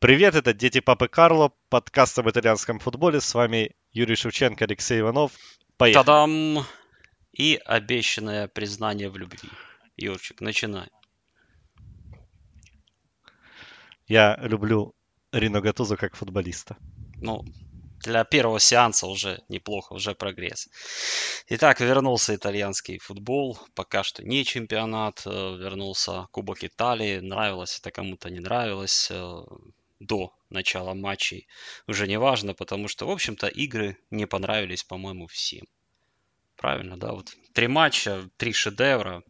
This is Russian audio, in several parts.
Привет, это Дети Папы Карло, подкаст об итальянском футболе. С вами Юрий Шевченко, Алексей Иванов. Поехали. Та-дам! И обещанное признание в любви. Юрчик, начинай. Я люблю Рино Гатузо как футболиста. Ну, для первого сеанса уже неплохо, уже прогресс. Итак, вернулся итальянский футбол. Пока что не чемпионат. Э, вернулся Кубок Италии. Нравилось это кому-то, не нравилось. До начала матчей уже не важно, потому что, в общем-то, игры не понравились, по-моему, всем. Правильно, да? Вот три матча, три шедевра.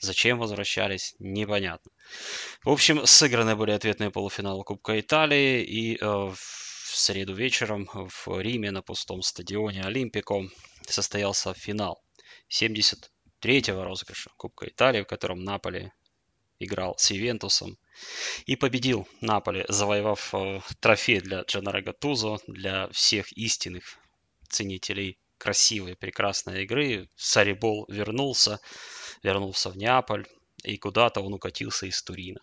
Зачем возвращались, непонятно. В общем, сыграны были ответные полуфиналы Кубка Италии. И э, в среду вечером в Риме на пустом стадионе Олимпико состоялся финал 73-го розыгрыша Кубка Италии, в котором Наполи играл с Ивентусом и победил Наполи, завоевав э, трофей для Джанаро Гатузо, для всех истинных ценителей красивой, прекрасной игры. Сарибол вернулся, вернулся в Неаполь, и куда-то он укатился из Турина.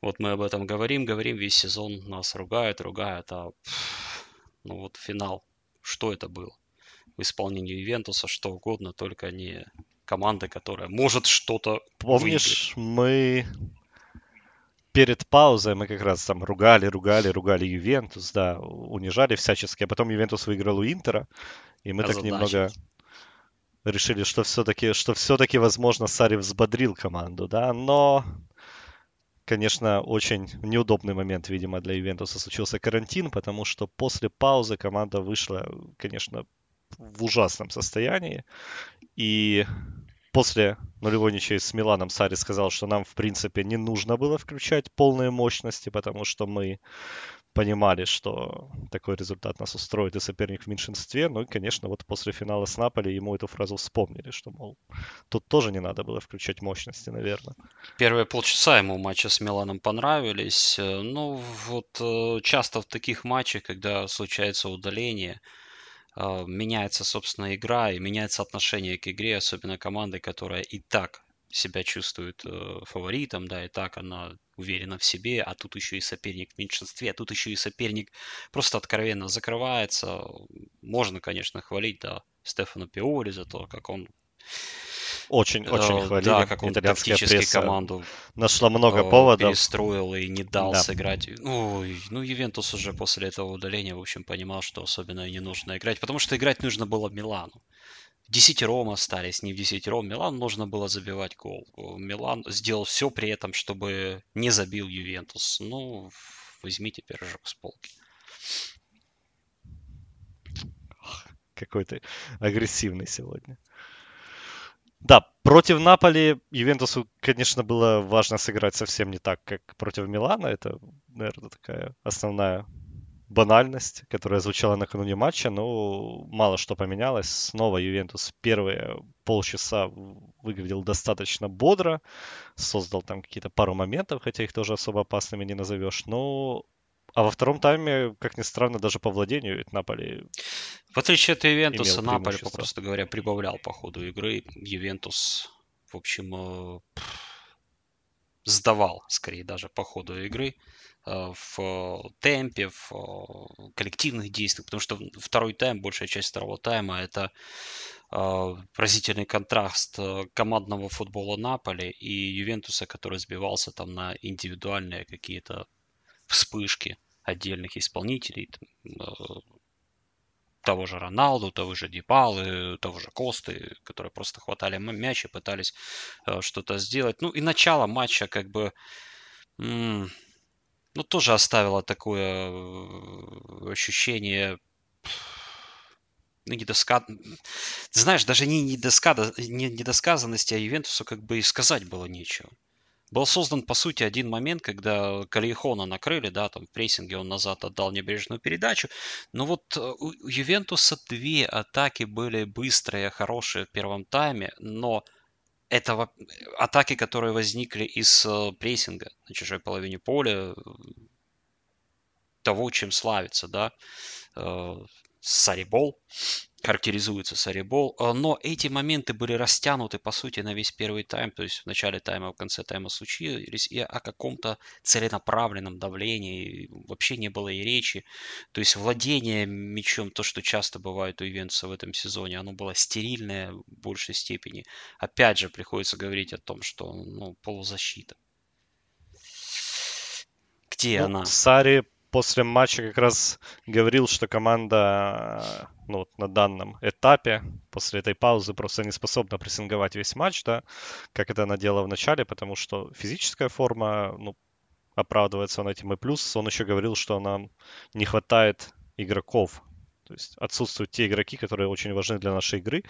Вот мы об этом говорим, говорим весь сезон, нас ругают, ругают, а ну вот финал, что это было? В исполнении Ивентуса что угодно, только не команда, которая может что-то Помнишь, выиграть. мы перед паузой мы как раз там ругали, ругали, ругали Ювентус, да, унижали всячески, а потом Ювентус выиграл у Интера, и мы так немного решили, что все-таки, что все-таки, возможно, Сари взбодрил команду, да, но, конечно, очень неудобный момент, видимо, для Ювентуса случился карантин, потому что после паузы команда вышла, конечно, в ужасном состоянии, и после нулевой ничьей с Миланом Сари сказал, что нам, в принципе, не нужно было включать полные мощности, потому что мы понимали, что такой результат нас устроит и соперник в меньшинстве. Ну и, конечно, вот после финала с Наполи ему эту фразу вспомнили, что, мол, тут тоже не надо было включать мощности, наверное. Первые полчаса ему матча с Миланом понравились. Ну, вот э, часто в таких матчах, когда случается удаление, э, меняется, собственно, игра и меняется отношение к игре, особенно команды, которая и так себя чувствует э, фаворитом, да, и так она уверена в себе, а тут еще и соперник в меньшинстве, а тут еще и соперник просто откровенно закрывается. Можно, конечно, хвалить, да, Стефана Пиоли за то, как он очень, э, очень хвалили. Да, как он тактически команду нашла много э, поводов. Перестроил и не дал да. сыграть. Ну, ну, Ювентус уже после этого удаления, в общем, понимал, что особенно и не нужно играть, потому что играть нужно было Милану десятером остались, не в десятером. Милан нужно было забивать гол. Милан сделал все при этом, чтобы не забил Ювентус. Ну, возьмите пирожок с полки. Какой ты агрессивный сегодня. Да, против Наполи Ювентусу, конечно, было важно сыграть совсем не так, как против Милана. Это, наверное, такая основная банальность, которая звучала накануне матча, но мало что поменялось. Снова Ювентус первые полчаса выглядел достаточно бодро, создал там какие-то пару моментов, хотя их тоже особо опасными не назовешь. Но а во втором тайме, как ни странно, даже по владению Наполи В отличие от Ювентуса, Наполи, попросту говоря, прибавлял по ходу игры. Ювентус, в общем, э, сдавал, скорее, даже по ходу игры. Э, в темпе, в э, коллективных действиях, потому что второй тайм, большая часть второго тайма, это э, поразительный контраст командного футбола Наполи и Ювентуса, который сбивался там на индивидуальные какие-то вспышки отдельных исполнителей, того же Роналду, того же Дипалы, того же Косты, которые просто хватали мяч и пытались что-то сделать. Ну и начало матча как бы ну, тоже оставила такое э, ощущение ну, недоска... Ты знаешь, даже не, недоска... не недосказанности, а Ювентусу как бы и сказать было нечего. Был создан, по сути, один момент, когда Калихона накрыли, да, там в прессинге он назад отдал небрежную передачу. Но вот э, у Ювентуса две атаки были быстрые, хорошие в первом тайме, но это атаки, которые возникли из э, прессинга на чужой половине поля, того, чем славится, да, э, Сарибол, характеризуется Сарибол. А, но эти моменты были растянуты, по сути, на весь первый тайм. То есть в начале тайма, в конце тайма случились. И о каком-то целенаправленном давлении вообще не было и речи. То есть владение мячом, то, что часто бывает у Ивенца в этом сезоне, оно было стерильное в большей степени. Опять же, приходится говорить о том, что ну, полузащита. Где ну, она? Сари после матча как раз говорил, что команда ну, на данном этапе, после этой паузы, просто не способна прессинговать весь матч, да, как это она делала в начале, потому что физическая форма, ну, оправдывается он этим. И плюс он еще говорил, что нам не хватает игроков. То есть отсутствуют те игроки, которые очень важны для нашей игры.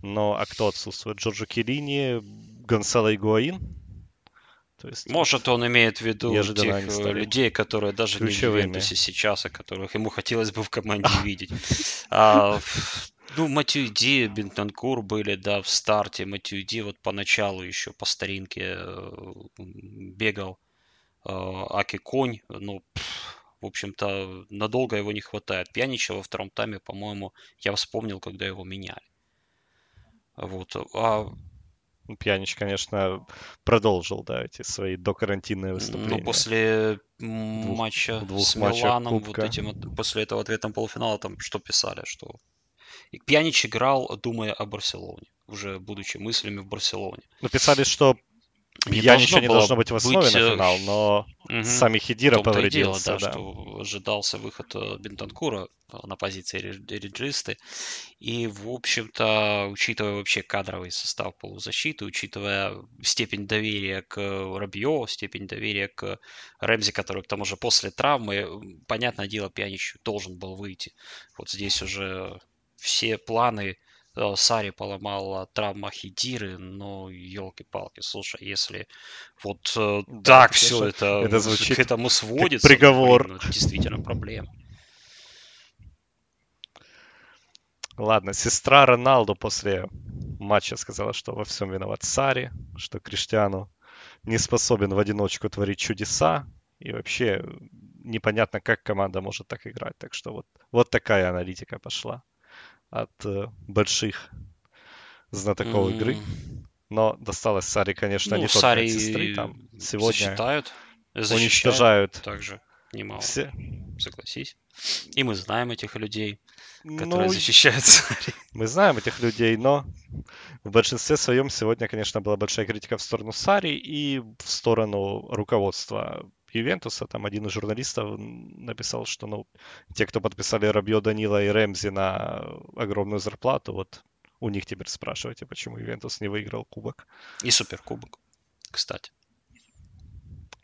Но а кто отсутствует? Джорджо Кирини, Гонсало Игуаин, то есть, Может, он имеет в виду тех э, людей, которые даже ключевыми. не в Ювентусе сейчас, а которых ему хотелось бы в команде видеть. А, ну, Матюиди, Бентанкур были, да, в старте. Матюиди вот поначалу еще по старинке э, бегал э, Аки Конь. Ну, в общем-то, надолго его не хватает. Пьянича во втором тайме, по-моему, я вспомнил, когда его меняли. Вот. А Пьянич, конечно, продолжил, да, эти свои докарантинные выступления. Ну, после двух, матча двух с Миланом, вот этим, после этого ответом полуфинала, там что писали, что и Пьянич играл, думая о Барселоне, уже будучи мыслями в Барселоне. Написали, что я ничего не должно быть в основе быть... на э, финал, но угу. сами Хидира повредился. Дело, да, да, что ожидался выход э, Бентанкура э, на позиции реджисты. И, в общем-то, учитывая вообще кадровый состав полузащиты, учитывая степень доверия к Рабьо, степень доверия к Рэмзи, который к тому же после травмы, понятное дело, Пьянич должен был выйти. Вот здесь уже все планы Сари поломала травма Хидиры, но елки-палки, слушай, если вот э, да, так все это, это звучит к этому сводится, приговор. Ну, блин, ну, действительно проблема. Ладно, сестра Роналду после матча сказала, что во всем виноват Сари, что Криштиану не способен в одиночку творить чудеса, и вообще непонятно, как команда может так играть. Так что вот, вот такая аналитика пошла от э, больших знатоков mm. игры. Но досталось Сари, конечно, ну, не только от сестры. Там сегодня защитают, уничтожают. Также немало. Все. Согласись. И мы знаем этих людей, которые ну, защищают Сари. Мы знаем этих людей, но в большинстве своем сегодня, конечно, была большая критика в сторону Сари и в сторону руководства Ювентуса, там один из журналистов написал, что ну, те, кто подписали Рабьо, Данила и Рэмзи на огромную зарплату, вот у них теперь спрашивайте, почему Ювентус не выиграл кубок. И суперкубок, кстати.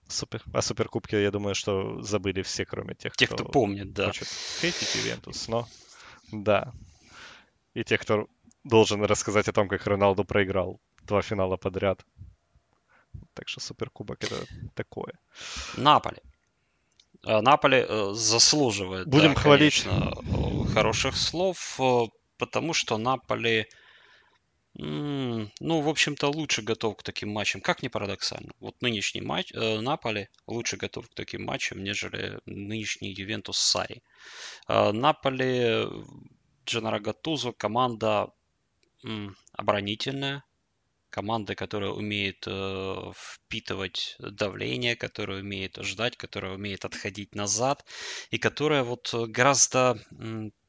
Супер. О суперкубке, я думаю, что забыли все, кроме тех, тех кто, кто помнит, да. хочет хейтить Ювентус, но да. И тех, кто должен рассказать о том, как Роналду проиграл два финала подряд. Так что суперкубок это такое. Наполи. Э, Наполи э, заслуживает, Будем да, хвалить. конечно, хороших слов, э, потому что Наполи, ну, в общем-то, лучше готов к таким матчам. Как ни парадоксально. Вот нынешний матч Наполи лучше готов к таким матчам, нежели нынешний Ювентус Сари. Наполи, Дженаро Гатузо, команда оборонительная, команда, которая умеет э, впитывать давление, которая умеет ждать, которая умеет отходить назад, и которая вот гораздо,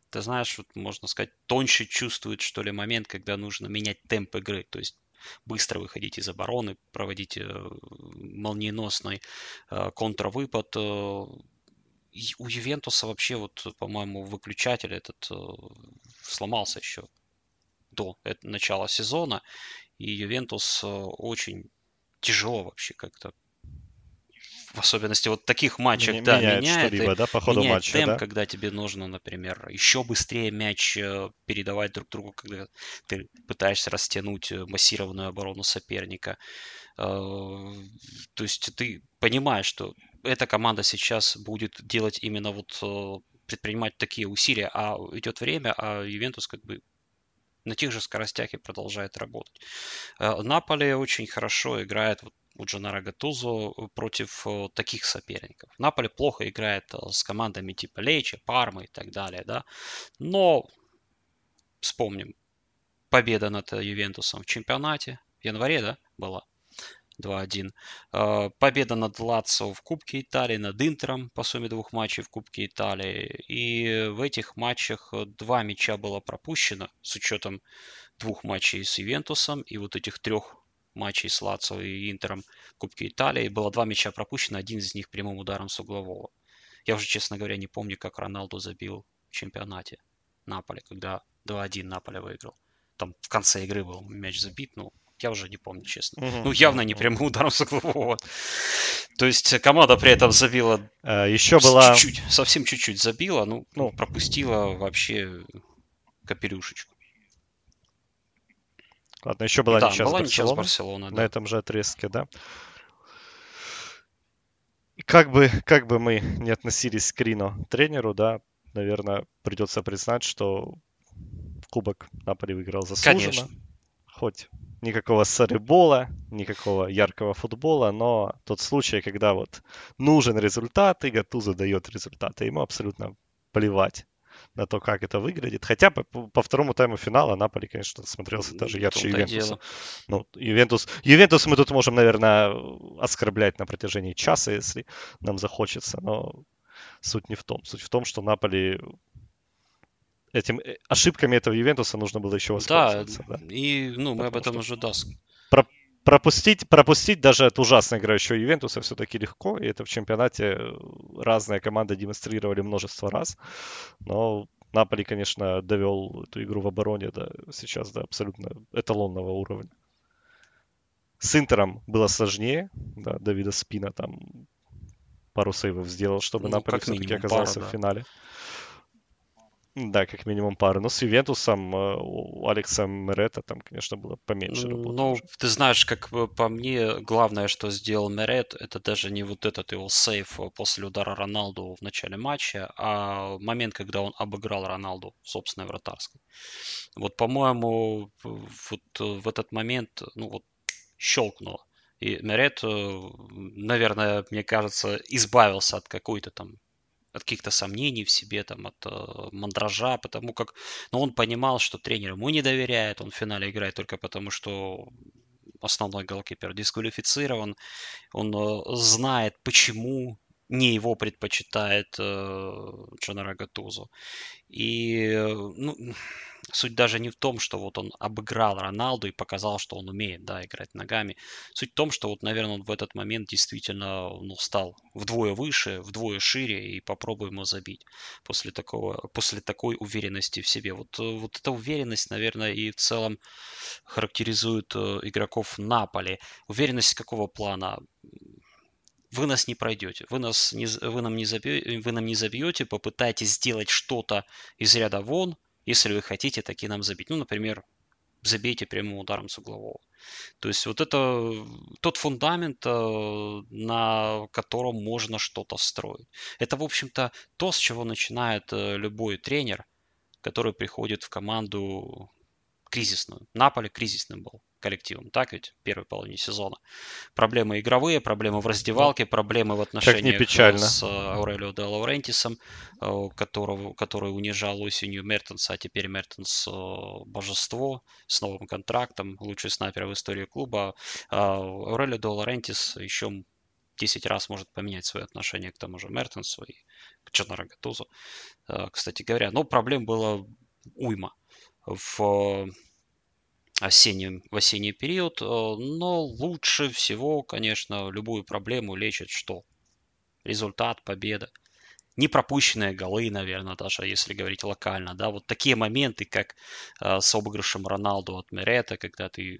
ты знаешь, вот можно сказать, тоньше чувствует, что ли, момент, когда нужно менять темп игры, то есть быстро выходить из обороны, проводить э, молниеносный э, контрвыпад. Э, у Ювентуса вообще, вот, по-моему, выключатель этот э, сломался еще до начала сезона, и Ювентус э, очень тяжело вообще как-то в особенности вот таких матчах, Меня, да, меняет, меняет, что-либо, да, по ходу меняет матча, темп, да? когда тебе нужно, например, еще быстрее мяч э, передавать друг другу, когда ты пытаешься растянуть э, массированную оборону соперника. То есть ты понимаешь, что эта команда сейчас будет делать именно вот предпринимать такие усилия, а идет время, а Ювентус как бы на тех же скоростях и продолжает работать. Э, Наполе очень хорошо играет у Джанаро Гатузо против э, таких соперников. Наполе плохо играет э, с командами типа Лечи, Пармы и так далее, да. Но вспомним. Победа над Ювентусом в чемпионате. В январе, да, была? 2-1. А, победа над Лацио в Кубке Италии, над Интером по сумме двух матчей в Кубке Италии. И в этих матчах два мяча было пропущено с учетом двух матчей с Ювентусом и вот этих трех матчей с Лацио и Интером Кубке Италии. Было два мяча пропущено, один из них прямым ударом с углового. Я уже, честно говоря, не помню, как Роналду забил в чемпионате Наполе, когда 2-1 Наполе выиграл. Там в конце игры был мяч забит, ну, я уже не помню, честно. Угу. Ну, явно не прямым ударом с углового. То есть команда при этом забила... А, еще была... Чуть-чуть, совсем чуть-чуть забила, ну, ну, пропустила вообще капелюшечку. Ладно, еще была да, ничья была с Барселоной. Барселона, да. На этом же отрезке, да. И как бы, как бы мы не относились к Рино тренеру, да, наверное, придется признать, что Кубок Наполи выиграл заслуженно. Конечно. Хоть никакого сарибола, никакого яркого футбола, но тот случай, когда вот нужен результат, и Гатузо дает результаты, ему абсолютно плевать на то, как это выглядит. Хотя по, по второму тайму финала Наполи, конечно, смотрелся даже ярче Ювентуса. Ну, Ювентус, Ювентус мы тут можем, наверное, оскорблять на протяжении часа, если нам захочется, но суть не в том. Суть в том, что Наполи этим э, ошибками этого Ювентуса нужно было еще воспользоваться. Да, да. и ну, мы Потому об этом уже даст. Про пропустить, пропустить даже от ужасно играющего Ювентуса все-таки легко, и это в чемпионате разные команды демонстрировали множество раз, но Наполи, конечно, довел эту игру в обороне до, сейчас до абсолютно эталонного уровня. С Интером было сложнее, да, Давида Спина там пару сейвов сделал, чтобы ну, Наполи все-таки оказался пара, да. в финале. Да, как минимум пары. Но с Ювентусом э, у Алекса Мерета там, конечно, было поменьше работы. Ну, ты знаешь, как по мне, главное, что сделал Мерет, это даже не вот этот его сейф э, после удара Роналду в начале матча, а момент, когда он обыграл Роналду в собственной вратарской. Вот, по-моему, вот э, в этот момент, ну вот, щелкнуло. И Мерет, наверное, мне кажется, избавился от какой-то там от каких-то сомнений в себе, там, от э, мандража, потому как ну, он понимал, что тренер ему не доверяет, он в финале играет только потому, что основной голкипер дисквалифицирован, он э, знает, почему не его предпочитает э, Джонаро Гатузо. И э, ну, Суть даже не в том, что вот он обыграл Роналду и показал, что он умеет, да, играть ногами. Суть в том, что вот, наверное, он в этот момент действительно, ну, стал вдвое выше, вдвое шире и попробуем его забить после такого, после такой уверенности в себе. Вот, вот эта уверенность, наверное, и в целом характеризует э, игроков Наполи. Уверенность какого плана? Вы нас не пройдете, вы, нас не, вы, нам не забьете, вы нам не забьете, попытайтесь сделать что-то из ряда вон, если вы хотите таки нам забить. Ну, например, забейте прямым ударом с углового. То есть вот это тот фундамент, э, на котором можно что-то строить. Это, в общем-то, то, с чего начинает э, любой тренер, который приходит в команду кризисную. Наполе кризисным был коллективом, так ведь, первой половине сезона. Проблемы игровые, проблемы в раздевалке, проблемы в отношениях с э, Аурелио де Лаурентисом, э, которого, который унижал осенью Мертенса, а теперь Мертенс э, божество с новым контрактом, лучший снайпер в истории клуба. А Аурелио де Лаурентис еще 10 раз может поменять свое отношение к тому же Мертенсу и к Чонара Гатузу, кстати говоря. Но проблем было уйма в осеннем, в осенний период. Э, но лучше всего, конечно, любую проблему лечит что? Результат, победа. Не пропущенные голы, наверное, даже если говорить локально. Да? Вот такие моменты, как э, с обыгрышем Роналду от Мерета, когда ты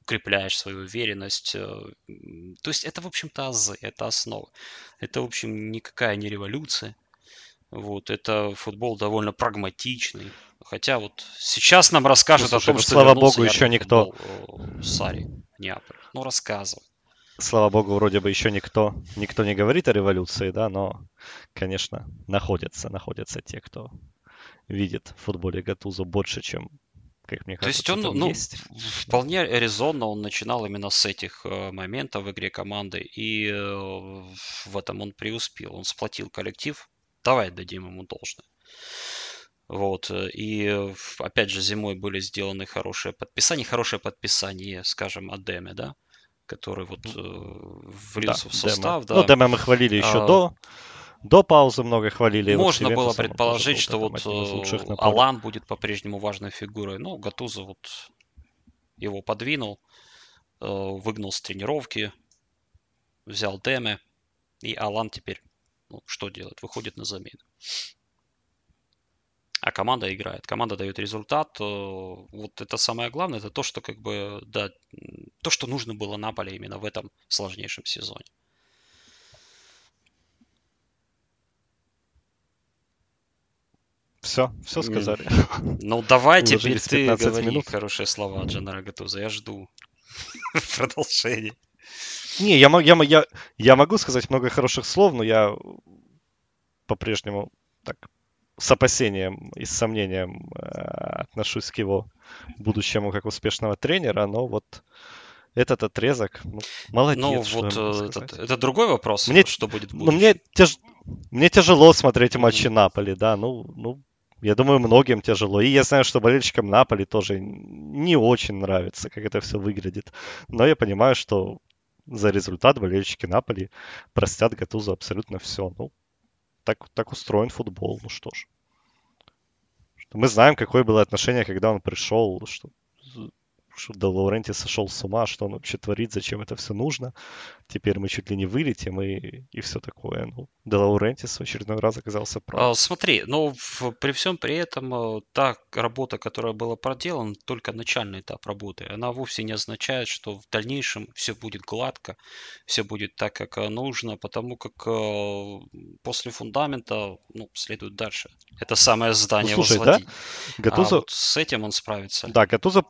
укрепляешь свою уверенность. Э, то есть это, в общем-то, азы, это основа. Это, в общем, никакая не революция. Вот, это футбол довольно прагматичный. Хотя вот сейчас нам расскажут ну, слушай, о том, ну, что слава богу, еще никто... Э, Сари, Неаполь. Ну, рассказывай. Слава богу, вроде бы еще никто, никто не говорит о революции, да, но, конечно, находятся, находятся те, кто видит в футболе Гатузу больше, чем, как мне кажется, То есть он, ну, есть. вполне резонно он начинал именно с этих э, моментов в игре команды, и э, в этом он преуспел. Он сплотил коллектив, Давай дадим ему должное. Вот. И опять же зимой были сделаны хорошие подписания. Хорошее подписание, скажем, о Деме, да? Который вот влился да, в состав. Демо. Да. Ну, Деме мы хвалили еще а, до до паузы много хвалили. Можно вот было предположить, что вот Алан будет по-прежнему важной фигурой. Ну, Гатуза вот его подвинул, выгнал с тренировки, взял Деме, и Алан теперь ну, что делает? Выходит на замену. А команда играет, команда дает результат. Вот это самое главное, это то, что как бы, да, то, что нужно было Наполе именно в этом сложнейшем сезоне. Все, все сказали. Ну, давай теперь ты говори минут. хорошие слова от Джанара Гатуза. Я жду продолжения. Не, я, я, я, я могу сказать много хороших слов, но я по-прежнему так с опасением и с сомнением э, отношусь к его будущему как успешного тренера, но вот этот отрезок, ну, молодец. Ну, вот э, это, это другой вопрос, мне, что будет в Ну, мне, тяж, мне тяжело смотреть матчи Наполи, да, ну, ну, я думаю, многим тяжело. И я знаю, что болельщикам Наполи тоже не очень нравится, как это все выглядит. Но я понимаю, что за результат болельщики Наполи простят Гатузу абсолютно все. Ну, так, так устроен футбол, ну что ж. Мы знаем, какое было отношение, когда он пришел, что что Де Лауренти сошел с ума, что он вообще творит, зачем это все нужно. Теперь мы чуть ли не вылетим и, и все такое. Ну, Де Лаурентис в очередной раз оказался прав. А, смотри, но ну, в, при всем при этом э, та работа, которая была проделана, только начальный этап работы, она вовсе не означает, что в дальнейшем все будет гладко, все будет так, как э, нужно, потому как э, после фундамента ну, следует дальше. Это самое здание ну, слушай, возводить. Да? Гатузо... А вот с этим он справится. Да, Гатузо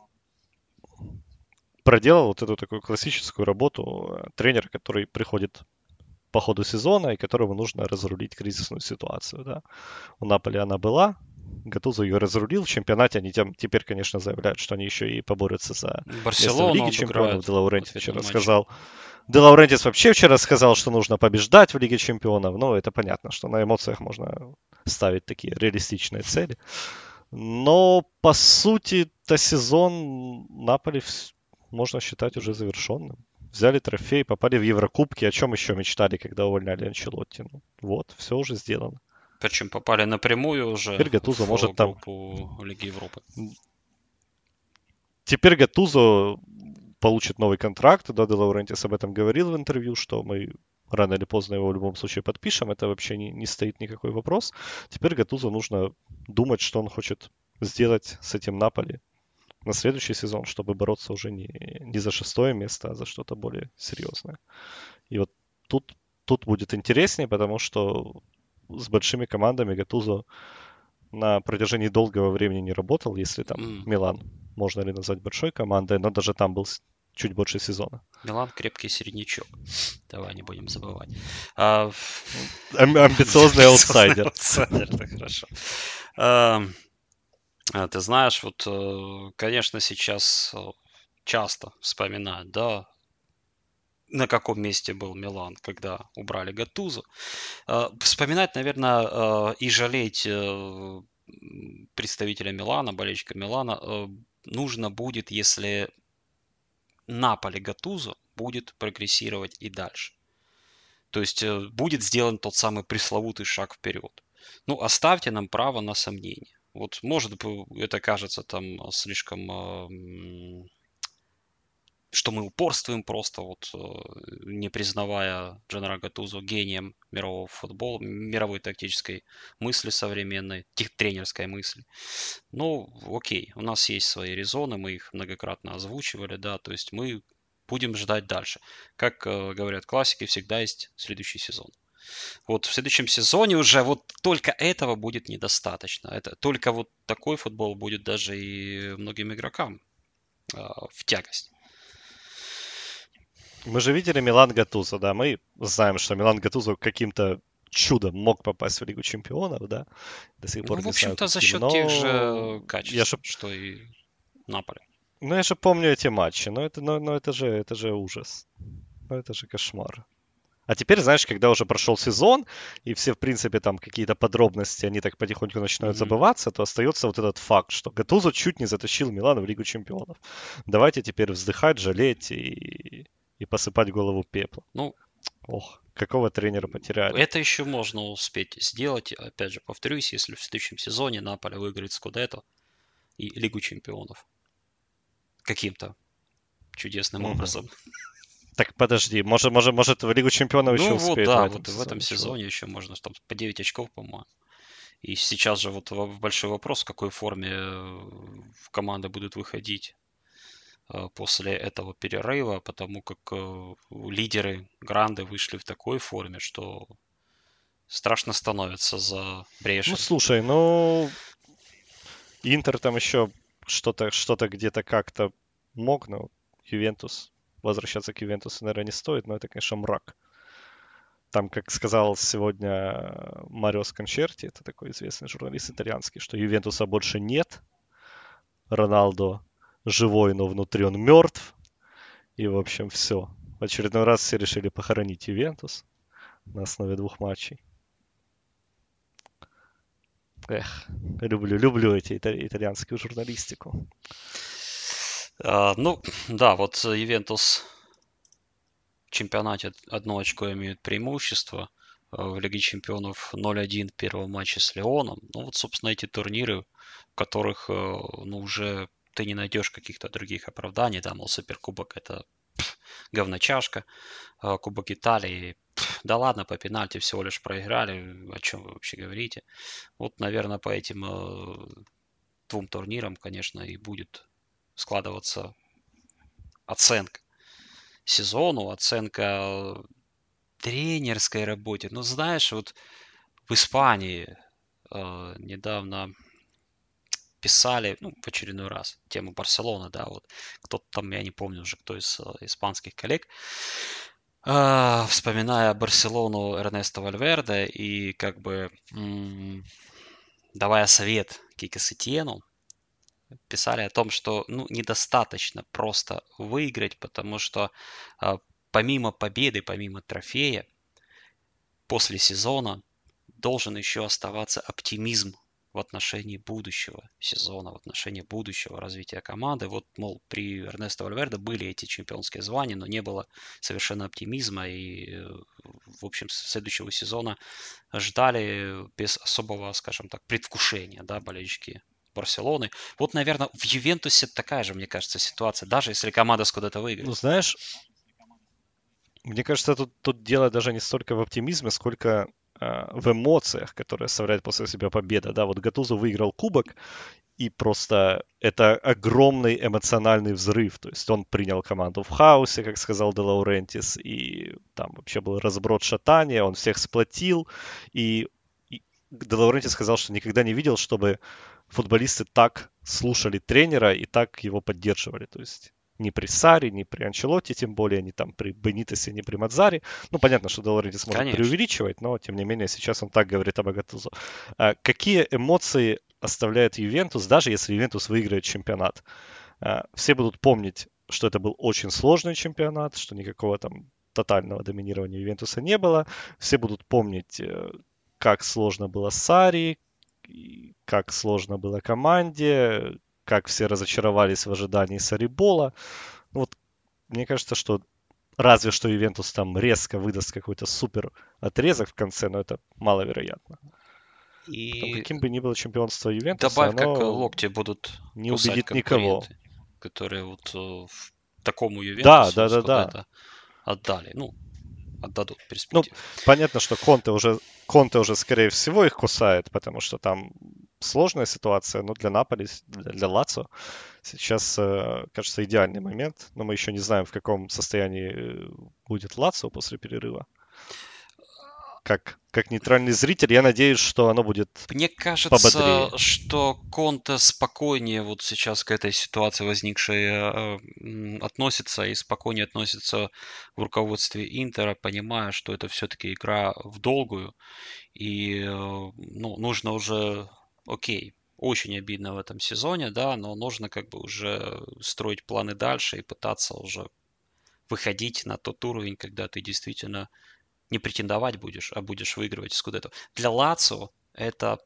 проделал вот эту такую классическую работу э, тренера, который приходит по ходу сезона и которому нужно разрулить кризисную ситуацию. Да. У Наполи она была, Гатузо ее разрулил. В чемпионате они тем, теперь, конечно, заявляют, что они еще и поборются за Барселону место в Лиге Чемпионов. Делаурентис вчера матче. сказал. Делаурентис вообще вчера сказал, что нужно побеждать в Лиге Чемпионов. Ну, это понятно, что на эмоциях можно ставить такие реалистичные цели. Но, по сути, то сезон Наполи можно считать уже завершенным. Взяли трофей, попали в Еврокубки. О чем еще мечтали, когда увольняли Анчелотти? Ну, вот, все уже сделано. Причем попали напрямую уже Теперь Гатузо может там... Лиги Европы. Теперь Гатузо получит новый контракт. Да, Де Лаурентис об этом говорил в интервью, что мы рано или поздно его в любом случае подпишем. Это вообще не, не стоит никакой вопрос. Теперь Гатузо нужно думать, что он хочет сделать с этим Наполи на следующий сезон, чтобы бороться уже не, не за шестое место, а за что-то более серьезное. И вот тут, тут будет интереснее, потому что с большими командами Гатузо на протяжении долгого времени не работал, если там mm. Милан можно ли назвать большой командой, но даже там был чуть больше сезона. Милан крепкий середнячок. Давай не будем забывать. А... Ам- амбициозный аутсайдер. Аутсайдер, хорошо. А, ты знаешь, вот, э, конечно, сейчас э, часто вспоминают, да, на каком месте был Милан, когда убрали Гатузу. А, вспоминать, наверное, э, и жалеть представителя Милана, болельщика Милана, нужно будет, если Наполе Гатузо будет прогрессировать и дальше. То есть будет сделан тот самый пресловутый шаг вперед. Ну, оставьте нам право на сомнение. Вот может быть это кажется там слишком что мы упорствуем просто, вот э, не признавая Дженера Гатузо гением мирового футбола, мировой тактической мысли современной, тренерской мысли. Ну, окей, у нас есть свои резоны, мы их многократно озвучивали, да, то есть мы будем ждать дальше. Как э, говорят классики, всегда есть следующий сезон. Вот в следующем сезоне уже вот только этого будет недостаточно. Это только вот такой футбол будет даже и многим игрокам э, в тягость. Мы же видели Милан Гатузо, да, мы знаем, что Милан Гатузо каким-то чудом мог попасть в Лигу Чемпионов, да, до сих пор ну, в общем-то, за счет но... тех же качеств, я же... что и Наполе. Ну, я же помню эти матчи, но это, но, но это же, это же ужас. Ну, это же кошмар. А теперь, знаешь, когда уже прошел сезон, и все, в принципе, там какие-то подробности, они так потихоньку начинают mm-hmm. забываться, то остается вот этот факт, что Гатузо чуть не затащил Милана в Лигу Чемпионов. Давайте теперь вздыхать, жалеть и, и посыпать голову пепла. Ну, Ох, какого тренера потеряли. Это еще можно успеть сделать. Опять же, повторюсь, если в следующем сезоне Наполе выиграет Скудетто и Лигу Чемпионов. Каким-то чудесным mm-hmm. образом. Так подожди, может, может, может в Лигу Чемпионов ну, еще вот, успеет? Да, в вот в этом сезоне еще можно там по 9 очков, по-моему. И сейчас же вот большой вопрос, в какой форме э, команда будет выходить э, после этого перерыва, потому как э, лидеры Гранды вышли в такой форме, что страшно становится за брешь. Ну, слушай, ну, Интер там еще что-то что где-то как-то мог, но Ювентус возвращаться к Ювентусу, наверное, не стоит, но это, конечно, мрак. Там, как сказал сегодня Марио Скончерти, это такой известный журналист итальянский, что Ювентуса больше нет. Роналдо живой, но внутри он мертв. И, в общем, все. В очередной раз все решили похоронить Ювентус на основе двух матчей. Эх, люблю, люблю эти итальянскую журналистику. А, ну, да, вот Ювентус в чемпионате одно очко имеет преимущество. А, в Лиге чемпионов 0-1 первого матча с Леоном. Ну, вот, собственно, эти турниры, в которых, а, ну, уже ты не найдешь каких-то других оправданий. Да, мол, Суперкубок это пф, говночашка. Кубок Италии, да ладно, по пенальти всего лишь проиграли. О чем вы вообще говорите? Вот, наверное, по этим двум турнирам, конечно, и будет складываться оценка сезону, оценка тренерской работе. Ну, знаешь, вот в Испании э, недавно писали, ну, в очередной раз, тему Барселоны, да, вот кто-то там, я не помню уже, кто из э, испанских коллег, э, вспоминая Барселону Эрнеста Вальверде и как бы м- давая совет Кике Сетьену, писали о том, что ну, недостаточно просто выиграть, потому что э, помимо победы, помимо трофея, после сезона должен еще оставаться оптимизм в отношении будущего сезона, в отношении будущего развития команды. Вот, мол, при Эрнесто Вальверде были эти чемпионские звания, но не было совершенно оптимизма. И, э, в общем, следующего сезона ждали без особого, скажем так, предвкушения, да, болельщики Барселоны. Вот, наверное, в Ювентусе такая же, мне кажется, ситуация, даже если команда с куда-то выиграет. Ну, знаешь, мне кажется, тут, тут дело даже не столько в оптимизме, сколько э, в эмоциях, которые оставляет после себя победа. Да, вот Гатузо выиграл кубок, и просто это огромный эмоциональный взрыв. То есть он принял команду в хаосе, как сказал Де Лаурентис, и там вообще был разброд шатания, он всех сплотил, и, и Де Лаурентис сказал, что никогда не видел, чтобы футболисты так слушали тренера и так его поддерживали. То есть ни при Саре, ни при Анчелоте, тем более, ни там при Бенитесе, ни при Мадзаре. Ну, понятно, что Долоридис может Конечно. преувеличивать, но, тем не менее, сейчас он так говорит об Агатузо. А какие эмоции оставляет Ювентус, даже если Ювентус выиграет чемпионат? А, все будут помнить, что это был очень сложный чемпионат, что никакого там тотального доминирования Ювентуса не было. Все будут помнить, э, как сложно было Сари, как сложно было команде, как все разочаровались в ожидании Сарибола. Ну, вот мне кажется, что разве что Ювентус там резко выдаст какой-то супер отрезок в конце, но это маловероятно. И Потом, каким бы ни было чемпионство Ювентуса, добавь, как локти будут не убедит никого. Которые вот э, в такому Ювентусу да, да, да, да. отдали. Ну, отдадут Ну, понятно, что Конте уже, Конте уже, скорее всего, их кусает, потому что там сложная ситуация, но для Наполи, для, для Лацо сейчас, э, кажется, идеальный момент. Но мы еще не знаем, в каком состоянии э, будет Лацо после перерыва как, как нейтральный зритель, я надеюсь, что оно будет Мне кажется, пободрее. что Конте спокойнее вот сейчас к этой ситуации возникшей э, относится и спокойнее относится в руководстве Интера, понимая, что это все-таки игра в долгую. И э, ну, нужно уже, окей, очень обидно в этом сезоне, да, но нужно как бы уже строить планы дальше и пытаться уже выходить на тот уровень, когда ты действительно не претендовать будешь, а будешь выигрывать Скудетто. Для Лацио это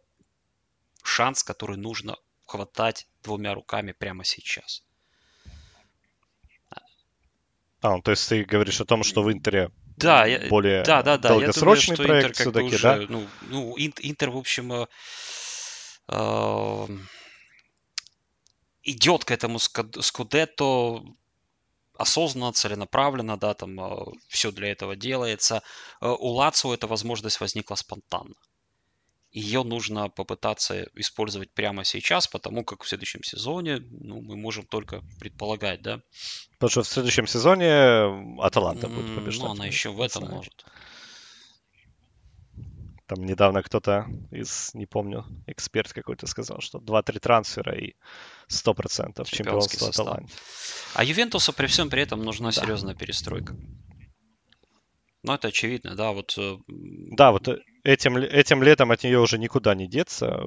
шанс, который нужно хватать двумя руками прямо сейчас. А, ну, то есть ты говоришь о том, что в Интере да, более да, да, да. долгосрочный я думаю, проект все-таки, да? Ну, ну, Интер, в общем, э, э, идет к этому Скудетто осознанно, целенаправленно, да, там э, все для этого делается. Э, у Лацио эта возможность возникла спонтанно. Ее нужно попытаться использовать прямо сейчас, потому как в следующем сезоне ну, мы можем только предполагать, да. Потому что в следующем сезоне Аталанта будет побеждать. Ну, она еще в этом может. Там недавно кто-то из, не помню, эксперт какой-то сказал, что 2-3 трансфера и 100% чемпионство Аталанты. А Ювентусу при всем при этом нужна да. серьезная перестройка. Ну, это очевидно, да, вот... Э, да, вот э, этим, этим летом от нее уже никуда не деться.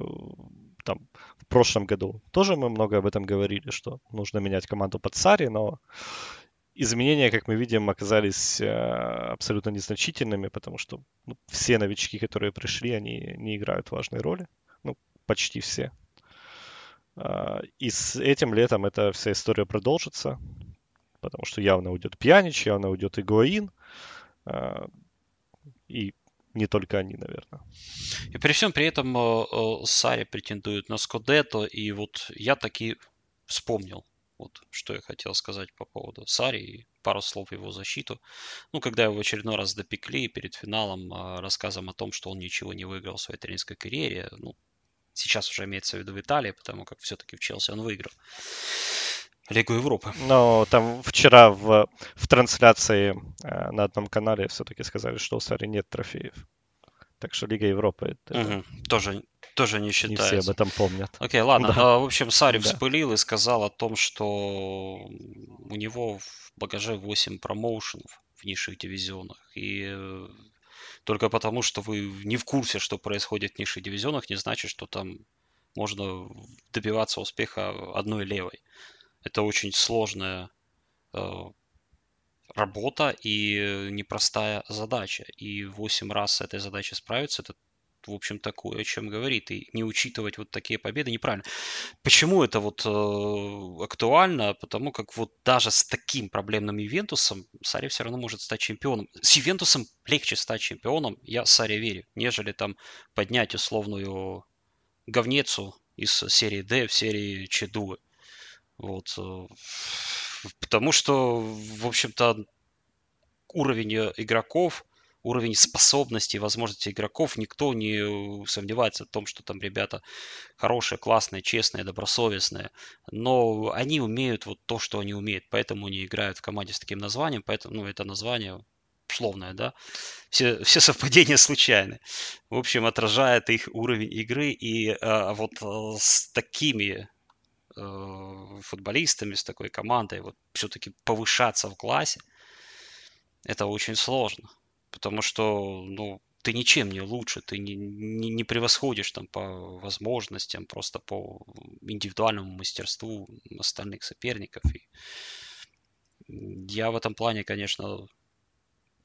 Там, в прошлом году тоже мы много об этом говорили, что нужно менять команду под Сари, но изменения, как мы видим, оказались э, абсолютно незначительными, потому что ну, все новички, которые пришли, они не играют важной роли. Ну, почти все. Э, и с этим летом эта вся история продолжится, потому что явно уйдет Пьянич, явно уйдет Игуаин. Э, и не только они, наверное. И при всем при этом э, э, Сари претендует на Скодетто, и вот я таки вспомнил, вот что я хотел сказать по поводу Сари и пару слов его защиту. Ну, когда его в очередной раз допекли перед финалом э, рассказом о том, что он ничего не выиграл в своей тренерской карьере, ну, сейчас уже имеется в виду в Италии, потому как все-таки в Челси он выиграл. Лигу Европы. Но там вчера в, в трансляции э, на одном канале все-таки сказали, что у Сари нет трофеев. Так что Лига Европы это угу. тоже, тоже не считается. Не все об этом помнят. Окей, ладно. Да. А, в общем, Сари да. вспылил и сказал о том, что у него в багаже 8 промоушенов в низших дивизионах. И э, только потому, что вы не в курсе, что происходит в низших дивизионах, не значит, что там можно добиваться успеха одной левой. Это очень сложная э, работа и непростая задача. И 8 раз с этой задачей справиться, это в общем, такое, о чем говорит. И не учитывать вот такие победы неправильно. Почему это вот э, актуально? Потому как вот даже с таким проблемным Ювентусом Сари все равно может стать чемпионом. С Ювентусом легче стать чемпионом, я Саре верю, нежели там поднять условную говнецу из серии D в серии Чедуы. Вот. Э, потому что, в общем-то, уровень э, игроков, уровень способностей, возможностей игроков, никто не сомневается в том, что там ребята хорошие, классные, честные, добросовестные. Но они умеют вот то, что они умеют. Поэтому они играют в команде с таким названием. Поэтому, ну, это название условное, да. Все, все совпадения случайны. В общем, отражает их уровень игры. И а, вот а, с такими Э, футболистами, с такой командой, вот все-таки повышаться в классе, это очень сложно. Потому что, ну, ты ничем не лучше, ты не, не, не превосходишь там по возможностям, просто по индивидуальному мастерству остальных соперников. И я в этом плане, конечно,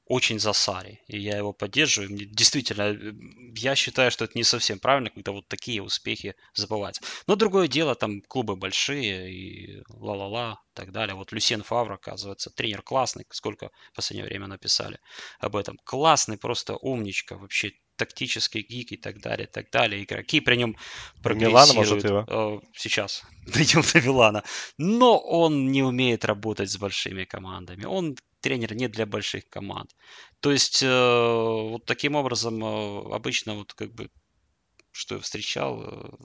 очень за Сари, и я его поддерживаю. Мне, действительно, э, я считаю, что это не совсем правильно, когда вот такие успехи забываются. Но другое дело, там клубы большие и ла-ла-ла и так далее. Вот Люсьен Фавр, оказывается, тренер классный, сколько в последнее время написали об этом. Классный, просто умничка, вообще тактический гик и так далее, и так далее. Игроки при нем прогрессируют. Милана, может, его? Э, сейчас дойдем до Милана. Но он не умеет работать с большими командами. Он тренер не для больших команд. То есть э, вот таким образом э, обычно вот как бы что я встречал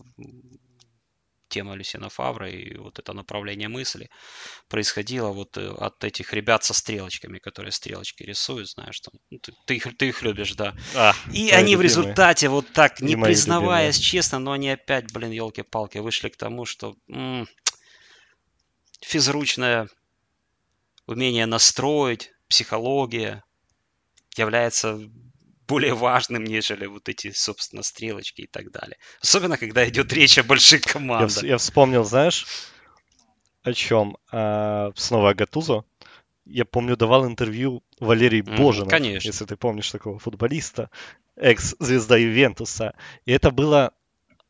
тема Люсина Фавра и вот это направление мысли происходило вот от этих ребят со стрелочками, которые стрелочки рисуют, знаешь, там, ну, ты, ты, их, ты их любишь, да. А, и они любимые. в результате вот так, не, не признаваясь честно, но они опять, блин, елки-палки, вышли к тому, что м- физручная умение настроить, психология является более важным, нежели вот эти, собственно, стрелочки и так далее. Особенно, когда идет речь о больших командах. Я, я вспомнил, знаешь, о чем? А, снова о Гатузо. я помню, давал интервью Валерий Божинов, конечно. если ты помнишь такого футболиста, экс-звезда Ювентуса. И это было,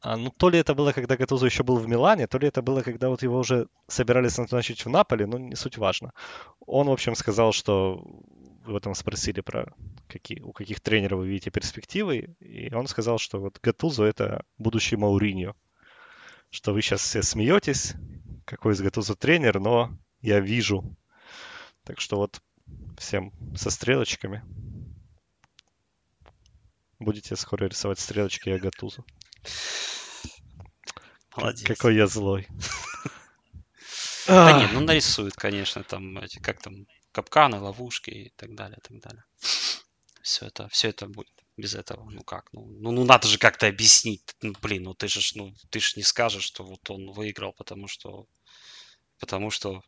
а, ну, то ли это было, когда Гатузо еще был в Милане, то ли это было, когда вот его уже собирались назначить в Наполе, но не суть важно. Он, в общем, сказал, что вы там спросили про какие, у каких тренеров вы видите перспективы, и он сказал, что вот Гатузо это будущий Мауриньо. Что вы сейчас все смеетесь, какой из Гатузо тренер, но я вижу. Так что вот всем со стрелочками. Будете скоро рисовать стрелочки я Гатузо. Молодец. Какой я злой. Да нет, ну нарисуют, конечно, там эти, как там, капканы, ловушки и так далее, так далее. Все это, все это будет. Без этого, ну как, ну, ну, ну надо же как-то объяснить. Ну, блин, ну ты же, ж, ну ты же не скажешь, что вот он выиграл, потому что, потому что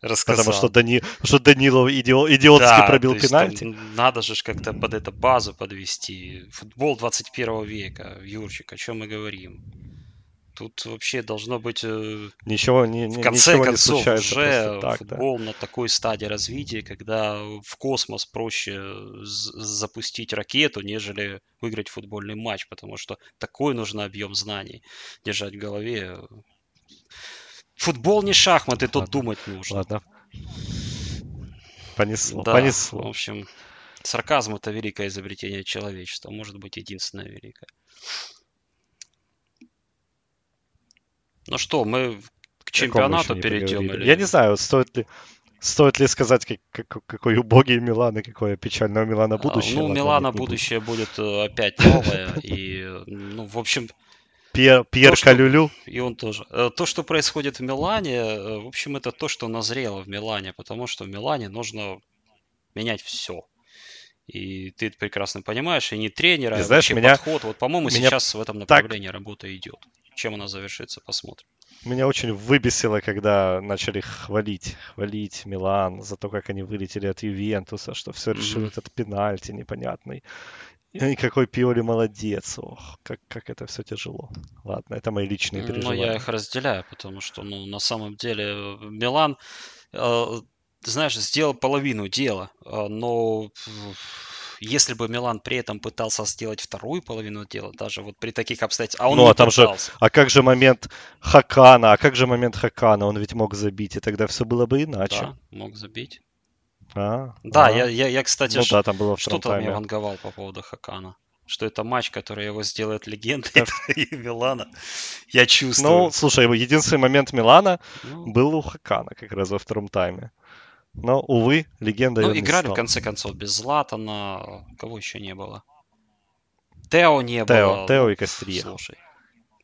рассказал. Потому что, Дани... что Данилов идио- идиотски Да, пробил там пенальти. надо же ж как-то под это базу подвести. Футбол 21 века, Юрчик, о чем мы говорим? Тут вообще должно быть э, Ничего, не, в не- конце ничего не концов случается уже так, да. футбол на такой стадии развития, когда в космос проще з- запустить ракету, нежели выиграть футбольный матч, потому что такой нужен объем знаний держать в голове. Футбол не шахматы, тут думать нужно. Ладно. Понесло, Да, понесло. в общем, сарказм это великое изобретение человечества, может быть единственное великое. Ну что, мы к чемпионату перейдем или... Я не знаю, стоит ли, стоит ли сказать, как- как- какой убогий Милан и какое печальное Милана А, будущее. Ну, Ладно, Милана будущее будет э, опять новое. И, ну, в общем, Пьер, Пьер что- Калюлю. и он тоже. Э, То, что происходит в Милане, э, в общем, это то, что назрело в Милане, потому что в Милане нужно менять все. И ты это прекрасно понимаешь, и не тренера, И а знаешь, вообще меня- подход. Вот, по-моему, меня сейчас в этом направлении работа идет. Чем она завершится, посмотрим. Меня очень выбесило, когда начали хвалить, хвалить Милан за то, как они вылетели от Ювентуса, что все решил Мгм. этот пенальти непонятный. И какой Пиоли молодец. Ох, как, как это все тяжело. Ладно, это мои личные Но переживания. я их разделяю, потому что, ну, на самом деле, э, Милан, э, знаешь, сделал половину дела, э, но если бы Милан при этом пытался сделать вторую половину дела, даже вот при таких обстоятельствах, а он Ну, не а там же- пытался. А как же момент Хакана? А как же момент Хакана? Он ведь мог забить, и тогда все было бы иначе. Да, мог забить. А, Да, а. я, я, я, кстати, Ну ш- да, там было что-то тайме. ванговал по поводу Хакана. Что это матч, который его сделает легендой и Милана. Я чувствую. Ну, слушай, единственный момент Милана Ну, был у Хакана как раз во втором тайме. Но, увы, легенда Ну, играли в конце концов без Златана. Кого еще не было? Тео не Тео, было. Тео и Кастрия. Слушай,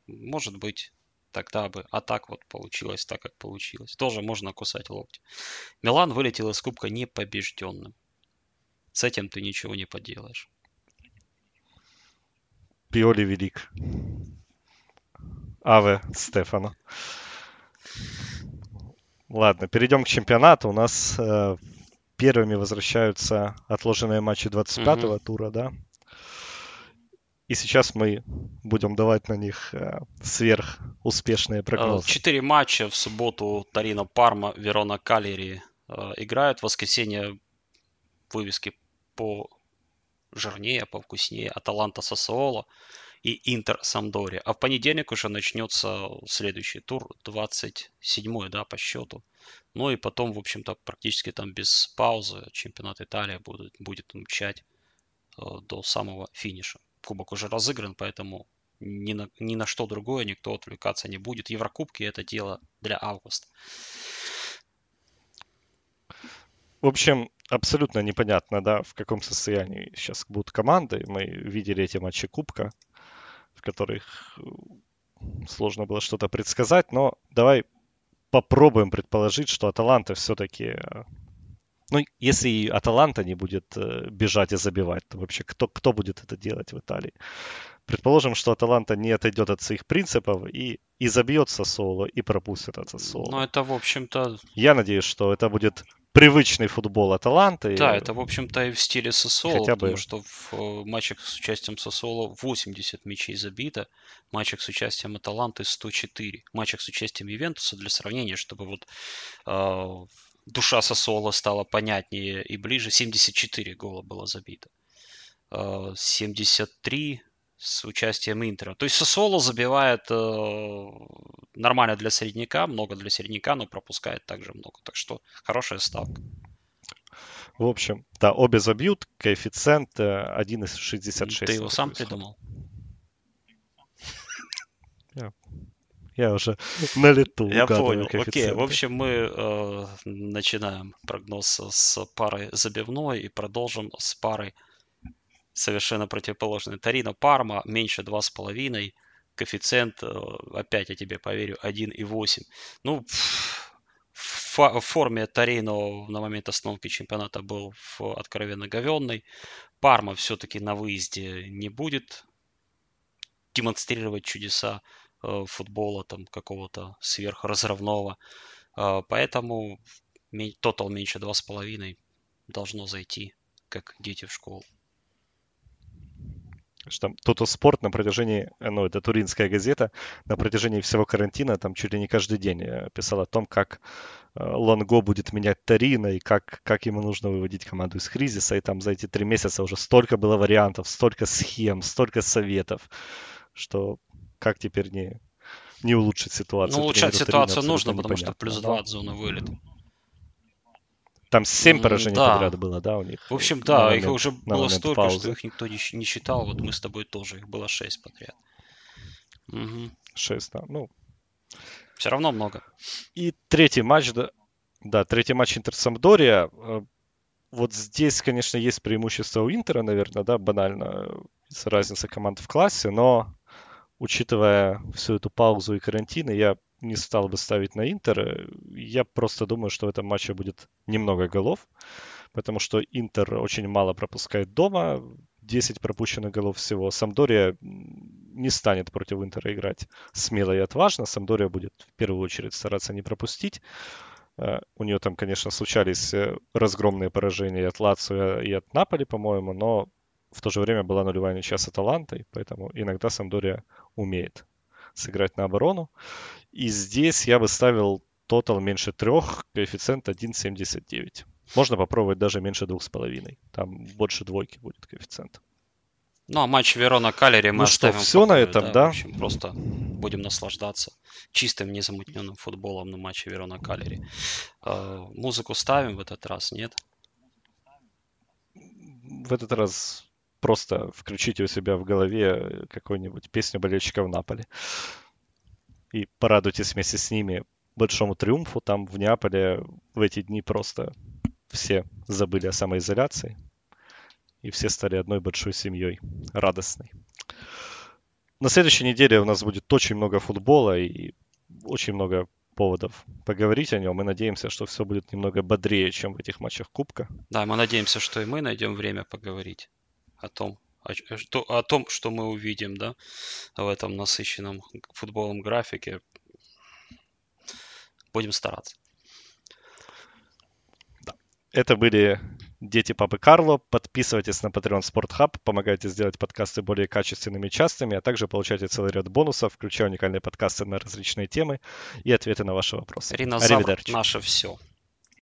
может быть, тогда бы. А так вот получилось так, как получилось. Тоже можно кусать локти. Милан вылетел из Кубка непобежденным. С этим ты ничего не поделаешь. Пиоли велик. Аве Стефано. Ладно, перейдем к чемпионату. У нас э, первыми возвращаются отложенные матчи 25-го Мгм. тура, да? И сейчас мы будем давать на них э, сверхуспешные Э, прогнозы. Четыре матча в субботу Торино, Парма, Верона, Калери э, играют. В воскресенье вывески по жирнее, повкуснее. Аталанта, Сосуоло и Интер, Самдори. А в понедельник уже начнется следующий тур, 27-й, да, по счету. Ну и потом, в общем-то, практически там без паузы чемпионат Италии будет, будет мчать э, до самого финиша. Кубок уже разыгран, поэтому ни на, ни на что другое никто отвлекаться не будет. Еврокубки это дело для августа. В общем, абсолютно непонятно, да, в каком состоянии сейчас будут команды. Мы видели эти матчи Кубка, которых э, сложно было что-то предсказать, но давай попробуем предположить, что Аталанта все-таки... Ну, если и Аталанта не будет э, бежать и забивать, то вообще кто, кто будет это делать в Италии? Предположим, что Аталанта не отойдет от своих принципов и, и забьет Сосоло, и пропустит от Сосоло. Но это, в общем-то, Я надеюсь, что это будет привычный футбол Аталанты. да, это, в общем-то, и в стиле Сосоло, Хотя потому бы. что в э, матчах с участием Сосоло 80 мячей забито, в матчах с участием Аталанты 104. В матчах с участием Ювентуса, для сравнения, чтобы вот э, душа Сосола стала понятнее и ближе. 74 гола было забито. 73 с участием Интера. То есть Сосоло забивает э, нормально для средняка, много для средняка, но пропускает также много. Так что хорошая ставка. В общем, да, обе забьют, коэффициент 1,66. Ты его сам придумал? Я, я уже на лету Я понял. Окей, в общем, мы э, начинаем прогноз с парой забивной и продолжим с парой совершенно противоположной. Тарино Парма меньше 2,5. Коэффициент, э, опять я тебе поверю, 1,8. Ну, в форме Торино на момент остановки чемпионата был откровенно говенный. Парма все-таки на выезде не будет демонстрировать чудеса э, футбола там какого-то сверхразрывного. Э, поэтому тотал меньше 2,5 должно зайти, как дети в школу что там Тото Спорт на протяжении, э, ну, это туринская газета, на протяжении всего карантина, там чуть ли не каждый день э, писал о том, как э, Ланго будет менять Тарина и как, как ему нужно выводить команду из кризиса. И там за эти три месяца уже столько было вариантов, столько схем, столько советов, что как теперь не, не улучшить ситуацию. Ну, улучшать ситуацию нужно, потому что плюс 2 от зоны вылета. Там 7 поражений да. подряд было, да, у них? В общем, да, момент, их уже было столько, паузы. что их никто не, не считал. Вот мы с тобой тоже, их было 6 подряд. Угу. 6, да, ну. Все равно много. И третий матч, да, да третий матч Интер-Самдория. Э, вот здесь, конечно, есть преимущество у Интера, наверное, да, банально, из разницы команд в классе, но учитывая всю эту паузу и карантин, я не стал бы ставить на Интер. Я просто думаю, что в этом матче будет немного голов, потому что Интер очень мало пропускает дома, 10 пропущенных голов всего. Самдория не станет против Интера играть смело и отважно. Самдория будет в первую очередь стараться не пропустить. Э, у нее там, конечно, случались э, разгромные поражения и от Лацио, и от Наполи, по-моему, но в то же время была нулевая ничья с Аталантой, поэтому иногда Самдория умеет сыграть на оборону. И здесь я бы ставил тотал меньше трех, коэффициент 1,79. Можно попробовать даже меньше двух с половиной. Там больше двойки будет коэффициент. Ну, а матч Верона Калери мы ну оставим. Что, все на этом, да? да? В общем, просто будем наслаждаться чистым, незамутненным футболом на матче Верона Калери. Э, музыку ставим в этот раз, нет? В этот раз просто включите у себя в голове какую-нибудь песню болельщиков Наполи. И порадуйтесь вместе с ними большому триумфу. Там в Неаполе в эти дни просто все забыли о самоизоляции. И все стали одной большой семьей, радостной. На следующей неделе у нас будет очень много футбола и очень много поводов поговорить о нем. Мы надеемся, что все будет немного бодрее, чем в этих матчах Кубка. Да, мы надеемся, что и мы найдем время поговорить о том, о, что, о том, что мы увидим, да, в этом насыщенном футболом графике. Будем стараться. Да. Это были Дети Папы Карло. Подписывайтесь на Patreon Sport Hub, помогайте сделать подкасты более качественными и частыми, а также получайте целый ряд бонусов, включая уникальные подкасты на различные темы и ответы на ваши вопросы. Ринозавр – наше все.